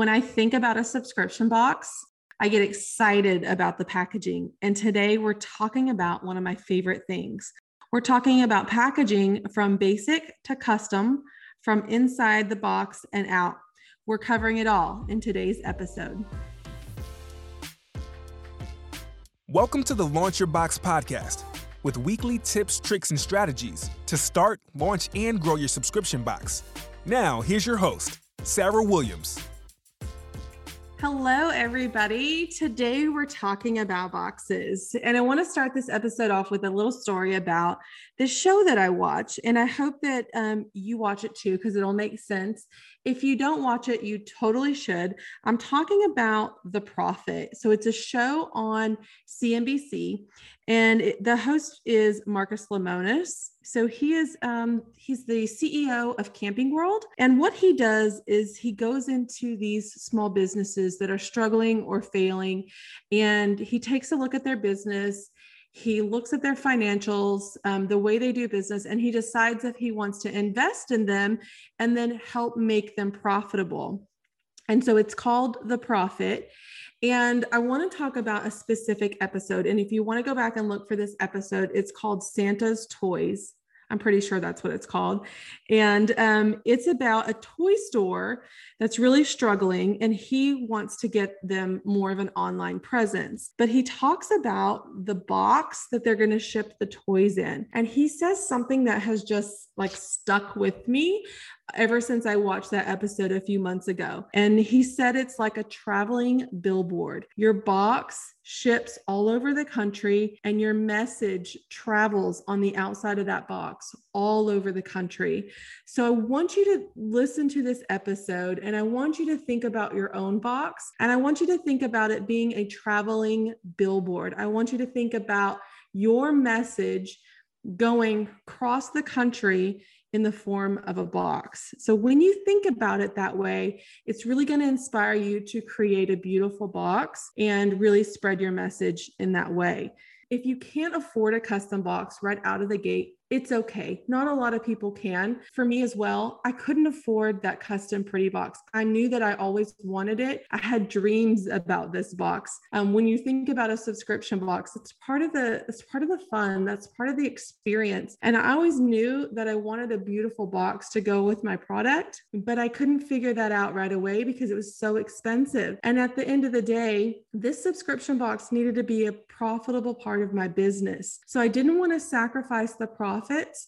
When I think about a subscription box, I get excited about the packaging. And today we're talking about one of my favorite things. We're talking about packaging from basic to custom, from inside the box and out. We're covering it all in today's episode. Welcome to the Launch Your Box podcast with weekly tips, tricks, and strategies to start, launch, and grow your subscription box. Now, here's your host, Sarah Williams. Hello, everybody. Today we're talking about boxes. And I want to start this episode off with a little story about the show that I watch. And I hope that um, you watch it too, because it'll make sense. If you don't watch it, you totally should. I'm talking about The Profit. So it's a show on CNBC, and it, the host is Marcus Lemonis. So he is um, he's the CEO of Camping World, and what he does is he goes into these small businesses that are struggling or failing, and he takes a look at their business he looks at their financials, um, the way they do business, and he decides if he wants to invest in them and then help make them profitable. And so it's called The Profit. And I want to talk about a specific episode. And if you want to go back and look for this episode, it's called Santa's Toys. I'm pretty sure that's what it's called. And um, it's about a toy store that's really struggling, and he wants to get them more of an online presence. But he talks about the box that they're going to ship the toys in. And he says something that has just like stuck with me ever since I watched that episode a few months ago. And he said it's like a traveling billboard. Your box ships all over the country, and your message travels on the outside of that box all over the country. So I want you to listen to this episode and I want you to think about your own box. And I want you to think about it being a traveling billboard. I want you to think about your message going across the country in the form of a box. So when you think about it that way, it's really going to inspire you to create a beautiful box and really spread your message in that way. If you can't afford a custom box right out of the gate, it's okay. Not a lot of people can. For me as well, I couldn't afford that custom pretty box. I knew that I always wanted it. I had dreams about this box. Um, when you think about a subscription box, it's part of the it's part of the fun. That's part of the experience. And I always knew that I wanted a beautiful box to go with my product, but I couldn't figure that out right away because it was so expensive. And at the end of the day, this subscription box needed to be a profitable part of my business. So I didn't want to sacrifice the profit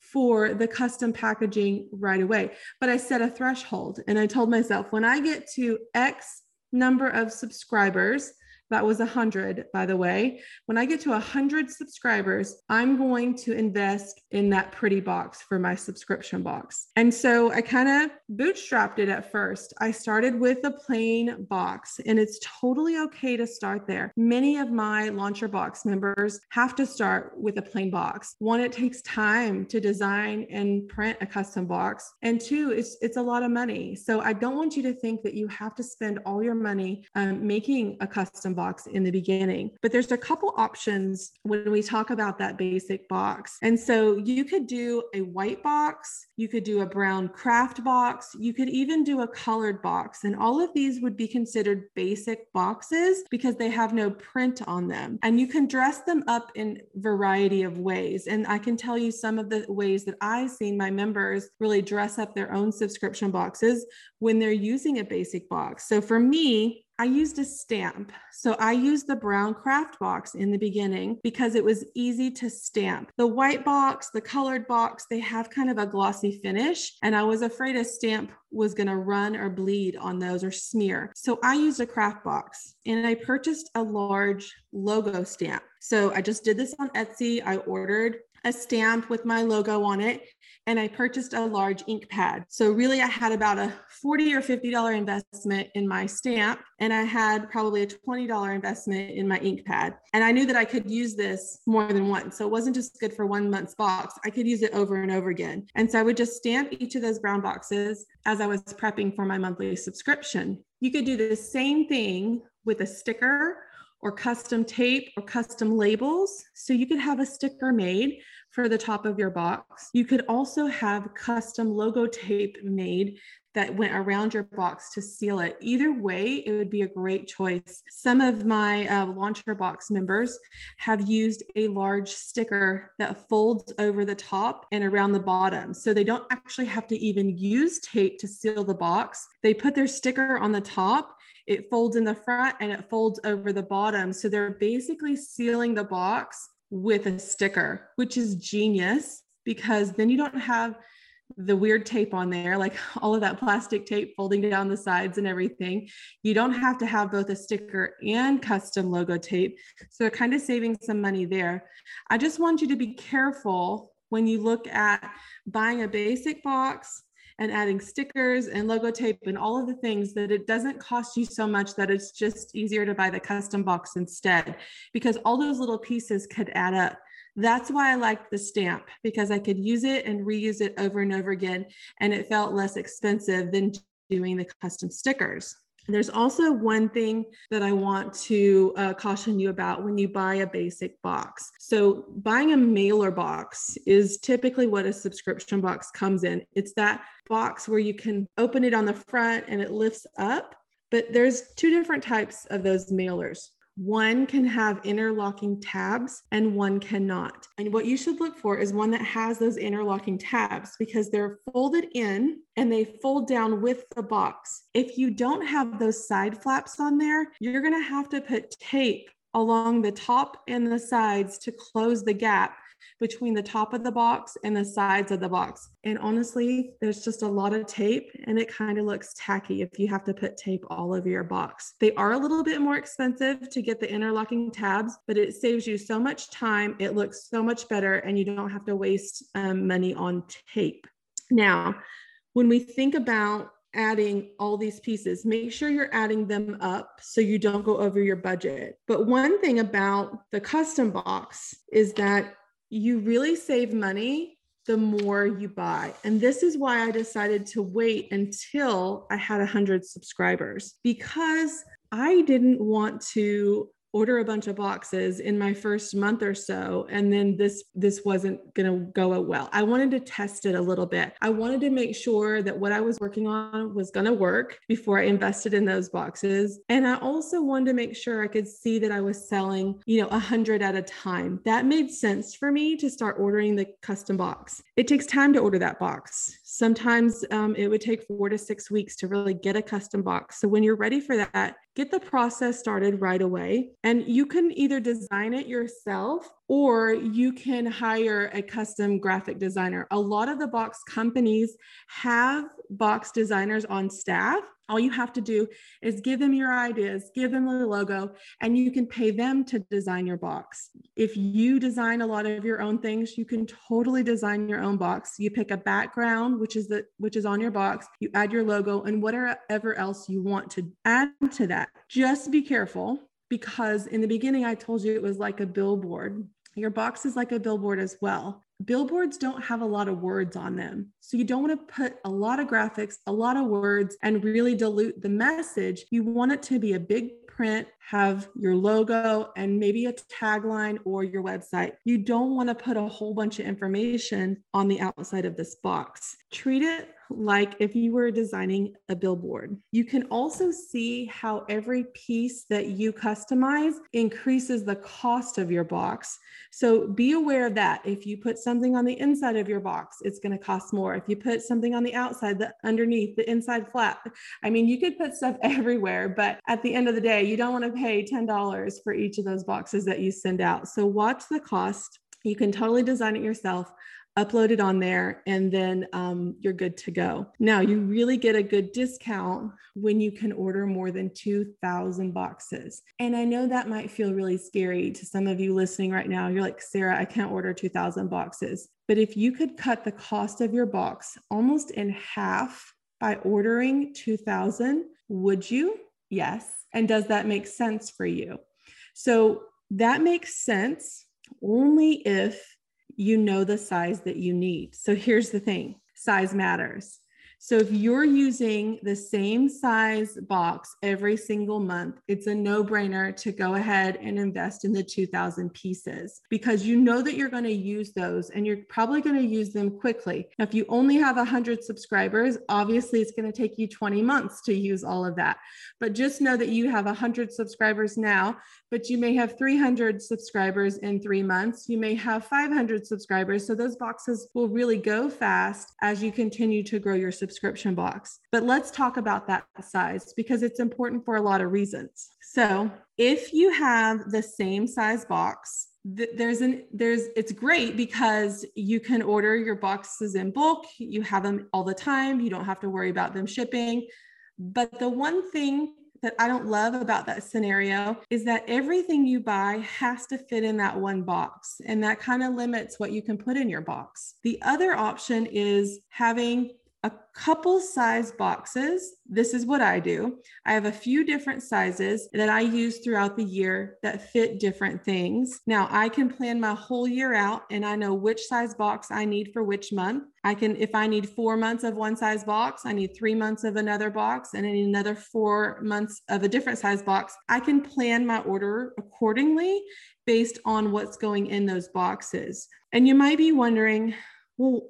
for the custom packaging right away. But I set a threshold and I told myself when I get to X number of subscribers, that was 100, by the way. When I get to 100 subscribers, I'm going to invest in that pretty box for my subscription box. And so I kind of bootstrapped it at first. I started with a plain box, and it's totally okay to start there. Many of my Launch Your Box members have to start with a plain box. One, it takes time to design and print a custom box. And two, it's, it's a lot of money. So I don't want you to think that you have to spend all your money um, making a custom box in the beginning. But there's a couple options when we talk about that basic box. And so you could do a white box, you could do a brown craft box, you could even do a colored box. And all of these would be considered basic boxes because they have no print on them. And you can dress them up in variety of ways. And I can tell you some of the ways that I've seen my members really dress up their own subscription boxes when they're using a basic box. So for me, I used a stamp. So I used the brown craft box in the beginning because it was easy to stamp. The white box, the colored box, they have kind of a glossy finish. And I was afraid a stamp was going to run or bleed on those or smear. So I used a craft box and I purchased a large logo stamp. So I just did this on Etsy. I ordered a stamp with my logo on it and I purchased a large ink pad. So really I had about a 40 or $50 investment in my stamp and I had probably a $20 investment in my ink pad. And I knew that I could use this more than once. So it wasn't just good for one month's box. I could use it over and over again. And so I would just stamp each of those brown boxes as I was prepping for my monthly subscription. You could do the same thing with a sticker or custom tape or custom labels. So you could have a sticker made for the top of your box. You could also have custom logo tape made that went around your box to seal it. Either way, it would be a great choice. Some of my uh, Launch Your Box members have used a large sticker that folds over the top and around the bottom. So they don't actually have to even use tape to seal the box. They put their sticker on the top it folds in the front and it folds over the bottom. So they're basically sealing the box with a sticker, which is genius because then you don't have the weird tape on there, like all of that plastic tape folding down the sides and everything. You don't have to have both a sticker and custom logo tape. So they're kind of saving some money there. I just want you to be careful when you look at buying a basic box and adding stickers and logo tape and all of the things that it doesn't cost you so much that it's just easier to buy the custom box instead because all those little pieces could add up. That's why I liked the stamp because I could use it and reuse it over and over again and it felt less expensive than doing the custom stickers. There's also one thing that I want to uh, caution you about when you buy a basic box. So, buying a mailer box is typically what a subscription box comes in. It's that box where you can open it on the front and it lifts up. But there's two different types of those mailers. One can have interlocking tabs and one cannot. And what you should look for is one that has those interlocking tabs because they're folded in and they fold down with the box. If you don't have those side flaps on there, you're going to have to put tape along the top and the sides to close the gap between the top of the box and the sides of the box. And honestly, there's just a lot of tape and it kind of looks tacky if you have to put tape all over your box. They are a little bit more expensive to get the interlocking tabs, but it saves you so much time. It looks so much better and you don't have to waste um, money on tape. Now, when we think about adding all these pieces, make sure you're adding them up so you don't go over your budget. But one thing about the custom box is that you really save money the more you buy. And this is why I decided to wait until I had 100 subscribers because I didn't want to order a bunch of boxes in my first month or so and then this this wasn't going to go well. I wanted to test it a little bit. I wanted to make sure that what i was working on was going to work before i invested in those boxes. And i also wanted to make sure i could see that i was selling you know 100 at a time. That made sense for me to start ordering the custom box. It takes time to order that box sometimes um, it would take four to six weeks to really get a custom box so when you're ready for that get the process started right away. And you can either design it yourself or you can hire a custom graphic designer. A lot of the box companies have box designers on staff. All you have to do is give them your ideas, give them the logo, and you can pay them to design your box. If you design a lot of your own things, you can totally design your own box. You pick a background, which is the which is on your box, you add your logo and whatever else you want to add to that. Just be careful because in the beginning I told you it was like a billboard your box is like a billboard as well. Billboards don't have a lot of words on them. So you don't want to put a lot of graphics, a lot of words, and really dilute the message. You want it to be a big print, have your logo, and maybe a tagline or your website. You don't want to put a whole bunch of information on the outside of this box. Treat it like if you were designing a billboard. You can also see how every piece that you customize increases the cost of your box. So be aware of that. If you put something on the inside of your box, it's going to cost more. If you put something on the outside, the underneath, the inside flap, I mean, you could put stuff everywhere, but at the end of the day, you don't want to pay $10 for each of those boxes that you send out. So watch the cost. You can totally design it yourself upload it on there, and then um, you're good to go. Now, you really get a good discount when you can order more than 2,000 boxes. And I know that might feel really scary to some of you listening right now. You're like, Sarah, I can't order 2,000 boxes. But if you could cut the cost of your box almost in half by ordering 2,000, would you? Yes. And does that make sense for you? So that makes sense only if you know the size that you need. So here's the thing size matters. So if you're using the same size box every single month, it's a no brainer to go ahead and invest in the 2000 pieces because you know that you're going to use those and you're probably going to use them quickly. Now, if you only have 100 subscribers, obviously it's going to take you 20 months to use all of that. But just know that you have 100 subscribers now, but you may have 300 subscribers in three months. You may have 500 subscribers. So those boxes will really go fast as you continue to grow your subscription box. But let's talk about that size because it's important for a lot of reasons. So if you have the same size box, there's an there's it's great because you can order your boxes in bulk you have them all the time you don't have to worry about them shipping but the one thing that I don't love about that scenario is that everything you buy has to fit in that one box. And that kind of limits what you can put in your box. The other option is having a couple size boxes. This is what I do. I have a few different sizes that I use throughout the year that fit different things. Now, I can plan my whole year out and I know which size box I need for which month. I can, if I need four months of one size box, I need three months of another box, and I need another four months of a different size box. I can plan my order accordingly based on what's going in those boxes. And you might be wondering, well,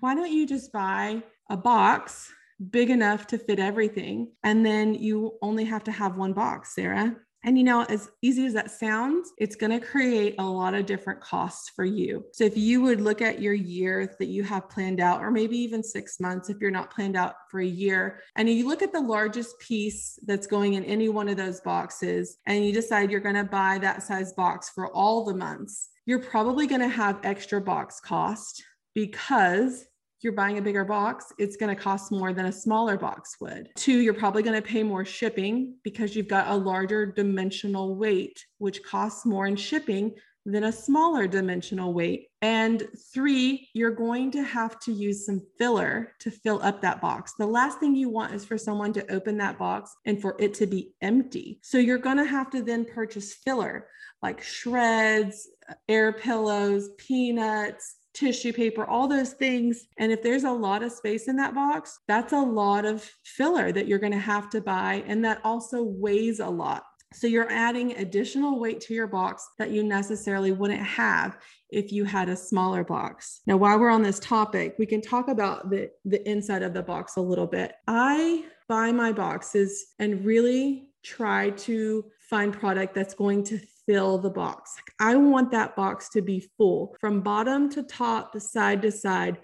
why don't you just buy a box big enough to fit everything. And then you only have to have one box, Sarah. And you know, as easy as that sounds, it's going to create a lot of different costs for you. So if you would look at your year that you have planned out, or maybe even six months if you're not planned out for a year, and you look at the largest piece that's going in any one of those boxes, and you decide you're going to buy that size box for all the months, you're probably going to have extra box cost because you're buying a bigger box, it's going to cost more than a smaller box would. Two, you're probably going to pay more shipping because you've got a larger dimensional weight, which costs more in shipping than a smaller dimensional weight. And three, you're going to have to use some filler to fill up that box. The last thing you want is for someone to open that box and for it to be empty. So you're going to have to then purchase filler like shreds, air pillows, peanuts, tissue paper, all those things. And if there's a lot of space in that box, that's a lot of filler that you're going to have to buy. And that also weighs a lot. So you're adding additional weight to your box that you necessarily wouldn't have if you had a smaller box. Now, while we're on this topic, we can talk about the, the inside of the box a little bit. I buy my boxes and really try to find product that's going to fill the box. I want that box to be full from bottom to top, the side to side.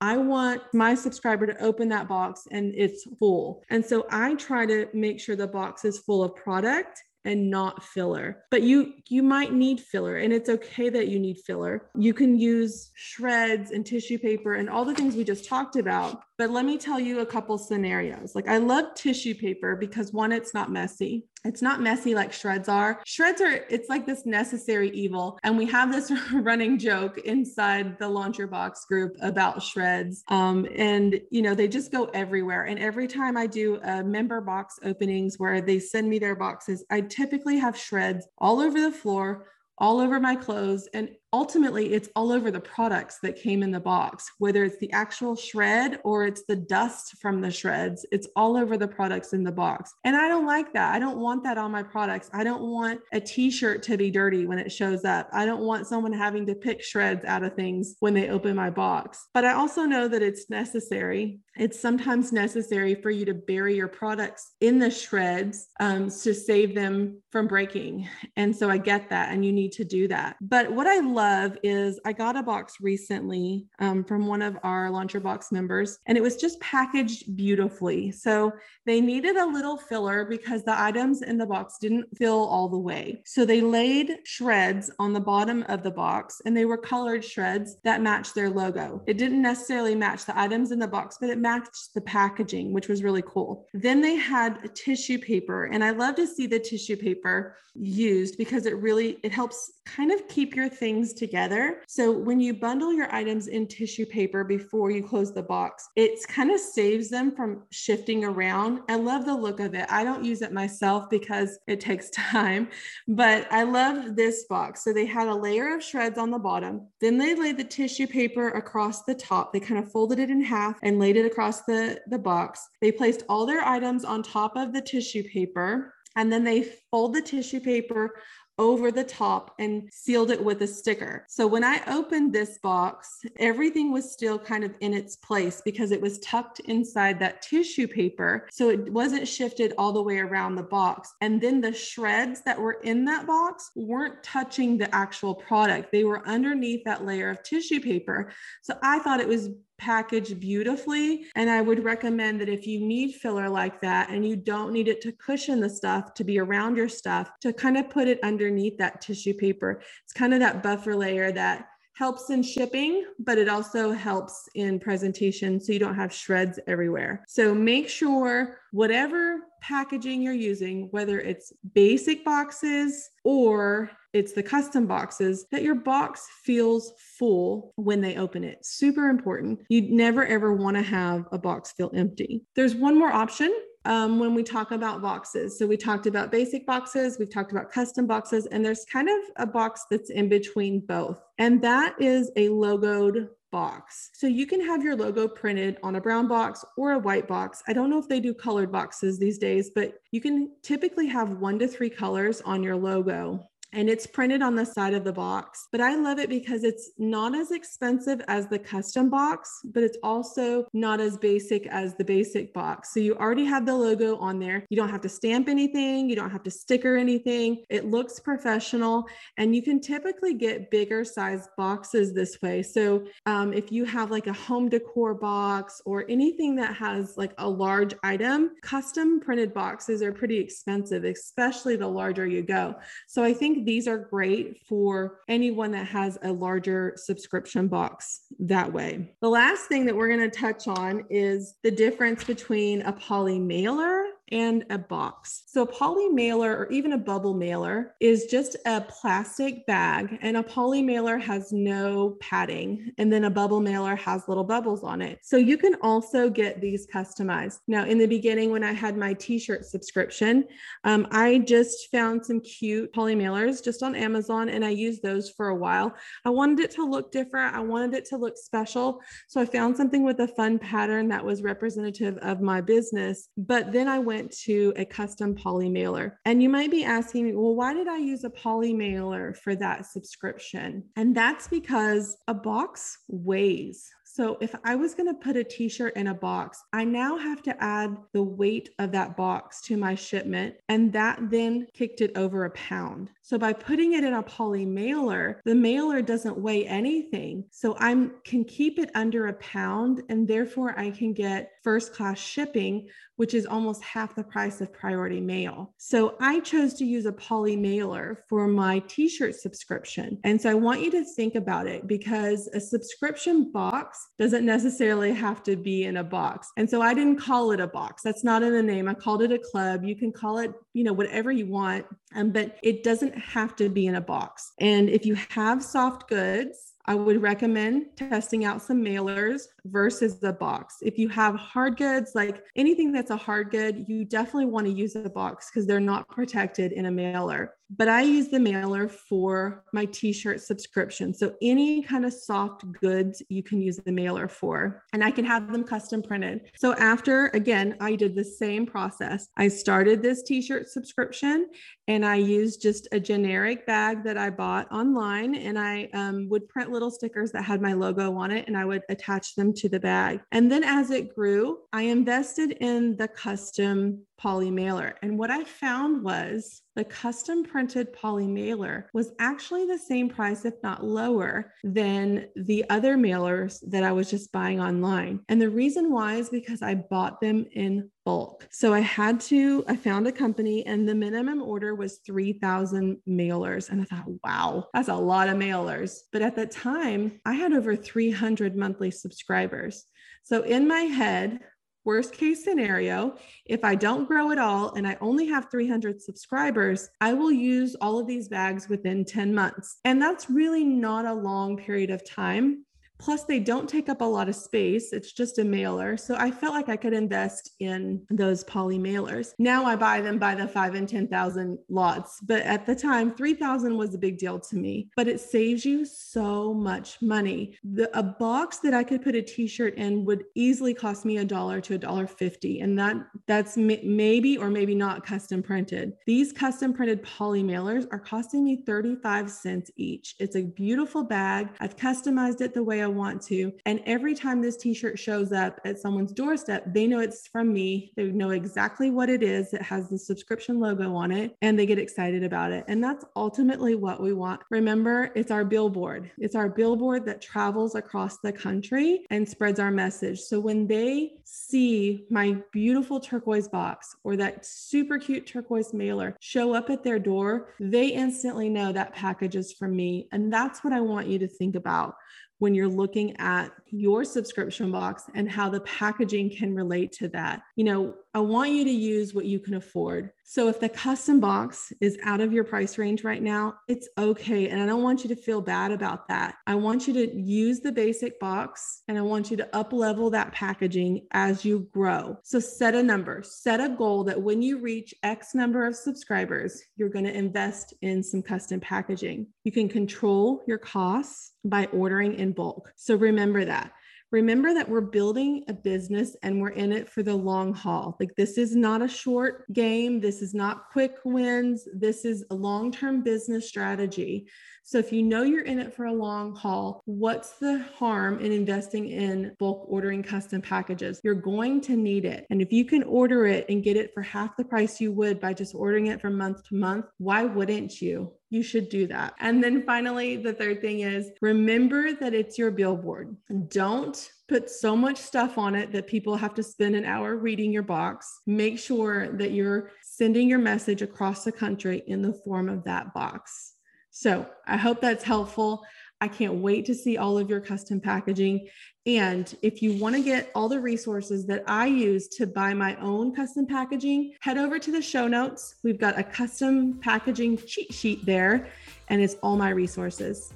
I want my subscriber to open that box and it's full. And so I try to make sure the box is full of product and not filler. But you you might need filler and it's okay that you need filler. You can use shreds and tissue paper and all the things we just talked about. But let me tell you a couple scenarios. Like I love tissue paper because one it's not messy. It's not messy like shreds are. Shreds are, it's like this necessary evil. And we have this running joke inside the Launch Your Box group about shreds. Um, and, you know, they just go everywhere. And every time I do a member box openings where they send me their boxes, I typically have shreds all over the floor all over my clothes and ultimately it's all over the products that came in the box whether it's the actual shred or it's the dust from the shreds it's all over the products in the box. And i don't like that. I don't want that on my products. I don't want a t-shirt to be dirty when it shows up. I don't want someone having to pick shreds out of things when they open my box. But i also know that it's necessary. It's sometimes necessary for you to bury your products in the shreds um, to save them from breaking. And so i get that and you need to do that. But what i love love is I got a box recently um, from one of our Launch Your Box members, and it was just packaged beautifully. So they needed a little filler because the items in the box didn't fill all the way. So they laid shreds on the bottom of the box, and they were colored shreds that matched their logo. It didn't necessarily match the items in the box, but it matched the packaging, which was really cool. Then they had tissue paper, and I love to see the tissue paper used because it really it helps kind of keep your things together. So when you bundle your items in tissue paper before you close the box, it kind of saves them from shifting around. I love the look of it. I don't use it myself because it takes time, but I love this box. So they had a layer of shreds on the bottom. Then they laid the tissue paper across the top. They kind of folded it in half and laid it across the, the box. They placed all their items on top of the tissue paper and then they fold the tissue paper over the top and sealed it with a sticker. So when I opened this box, everything was still kind of in its place because it was tucked inside that tissue paper. So it wasn't shifted all the way around the box. And then the shreds that were in that box weren't touching the actual product, they were underneath that layer of tissue paper. So I thought it was packaged beautifully. And I would recommend that if you need filler like that and you don't need it to cushion the stuff to be around your stuff, to kind of put it underneath that tissue paper. It's kind of that buffer layer that helps in shipping, but it also helps in presentation so you don't have shreds everywhere. So make sure whatever packaging you're using, whether it's basic boxes or it's the custom boxes, that your box feels full when they open it. Super important. You never ever want to have a box feel empty. There's one more option um, when we talk about boxes. So we talked about basic boxes, we've talked about custom boxes, and there's kind of a box that's in between both. And that is a logoed box. So you can have your logo printed on a brown box or a white box. I don't know if they do colored boxes these days, but you can typically have one to three colors on your logo and it's printed on the side of the box. But I love it because it's not as expensive as the custom box, but it's also not as basic as the basic box. So you already have the logo on there. You don't have to stamp anything, you don't have to sticker anything. It looks professional, and you can typically get bigger size boxes this way. So um, if you have like a home decor box or anything that has like a large item, custom printed boxes are pretty expensive, especially the larger you go. So I think these are great for anyone that has a larger subscription box that way. The last thing that we're going to touch on is the difference between a poly mailer and a box. So, a poly mailer or even a bubble mailer is just a plastic bag, and a poly mailer has no padding, and then a bubble mailer has little bubbles on it. So, you can also get these customized. Now, in the beginning, when I had my t shirt subscription, um, I just found some cute poly mailers just on Amazon, and I used those for a while. I wanted it to look different, I wanted it to look special. So, I found something with a fun pattern that was representative of my business. But then I went went to a custom poly mailer. And you might be asking me, well, why did I use a poly mailer for that subscription? And that's because a box weighs. So if I was going to put a t-shirt in a box, I now have to add the weight of that box to my shipment and that then kicked it over a pound. So by putting it in a poly mailer, the mailer doesn't weigh anything. So I can keep it under a pound and therefore I can get first class shipping, which is almost half the price of priority mail. So I chose to use a poly mailer for my t shirt subscription. And so I want you to think about it because a subscription box doesn't necessarily have to be in a box. And so I didn't call it a box. That's not in the name. I called it a club. You can call it, you know, whatever you want, um, but it doesn't have to be in a box. And if you have soft goods, I would recommend testing out some mailers versus the box. If you have hard goods, like anything that's a hard good, you definitely want to use a box because they're not protected in a mailer. But I use the mailer for my t shirt subscription. So any kind of soft goods you can use the mailer for, and I can have them custom printed. So after, again, I did the same process. I started this t shirt subscription and I used just a generic bag that I bought online and I um, would print little stickers that had my logo on it and I would attach them to the bag. And then as it grew, I invested in the custom poly mailer. And what I found was the custom printed poly mailer was actually the same price, if not lower, than the other mailers that I was just buying online. And the reason why is because I bought them in bulk. So I had to, I found a company and the minimum order was 3,000 mailers. And I thought, wow, that's a lot of mailers. But at that time, I had over 300 monthly subscribers. So in my head, Worst case scenario, if I don't grow at all and I only have 300 subscribers, I will use all of these bags within 10 months. And that's really not a long period of time. Plus, they don't take up a lot of space. It's just a mailer. So I felt like I could invest in those poly mailers. Now I buy them by the five and 10,000 lots. But at the time, 3,000 was a big deal to me. But it saves you so much money. The, a box that I could put a t-shirt in would easily cost me a dollar to a dollar 50. And that that's maybe or maybe not custom printed. These custom printed poly mailers are costing me 35 cents each. It's a beautiful bag. I've customized it the way I want to. And every time this t shirt shows up at someone's doorstep, they know it's from me. They know exactly what it is. It has the subscription logo on it and they get excited about it. And that's ultimately what we want. Remember, it's our billboard, it's our billboard that travels across the country and spreads our message. So when they see my beautiful turquoise box or that super cute turquoise mailer show up at their door, they instantly know that package is from me. And that's what I want you to think about when you're looking at your subscription box and how the packaging can relate to that. You know, I want you to use what you can afford. So if the custom box is out of your price range right now, it's okay. And I don't want you to feel bad about that. I want you to use the basic box and I want you to up level that packaging as you grow. So set a number, set a goal that when you reach X number of subscribers, you're going to invest in some custom packaging. You can control your costs by ordering in bulk. So remember that remember that we're building a business and we're in it for the long haul. Like, this is not a short game. This is not quick wins. This is a long term business strategy. So, if you know you're in it for a long haul, what's the harm in investing in bulk ordering custom packages? You're going to need it. And if you can order it and get it for half the price you would by just ordering it from month to month, why wouldn't you? you should do that. And then finally, the third thing is remember that it's your billboard. Don't put so much stuff on it that people have to spend an hour reading your box. Make sure that you're sending your message across the country in the form of that box. So I hope that's helpful. I can't wait to see all of your custom packaging. And if you want to get all the resources that I use to buy my own custom packaging, head over to the show notes. We've got a custom packaging cheat sheet there, and it's all my resources.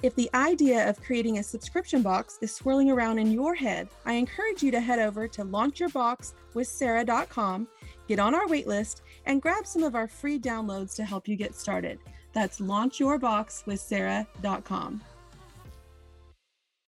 If the idea of creating a subscription box is swirling around in your head, I encourage you to head over to launchyourboxwithsarah.com, get on our waitlist, and grab some of our free downloads to help you get started. That's launchyourboxwithsarah.com.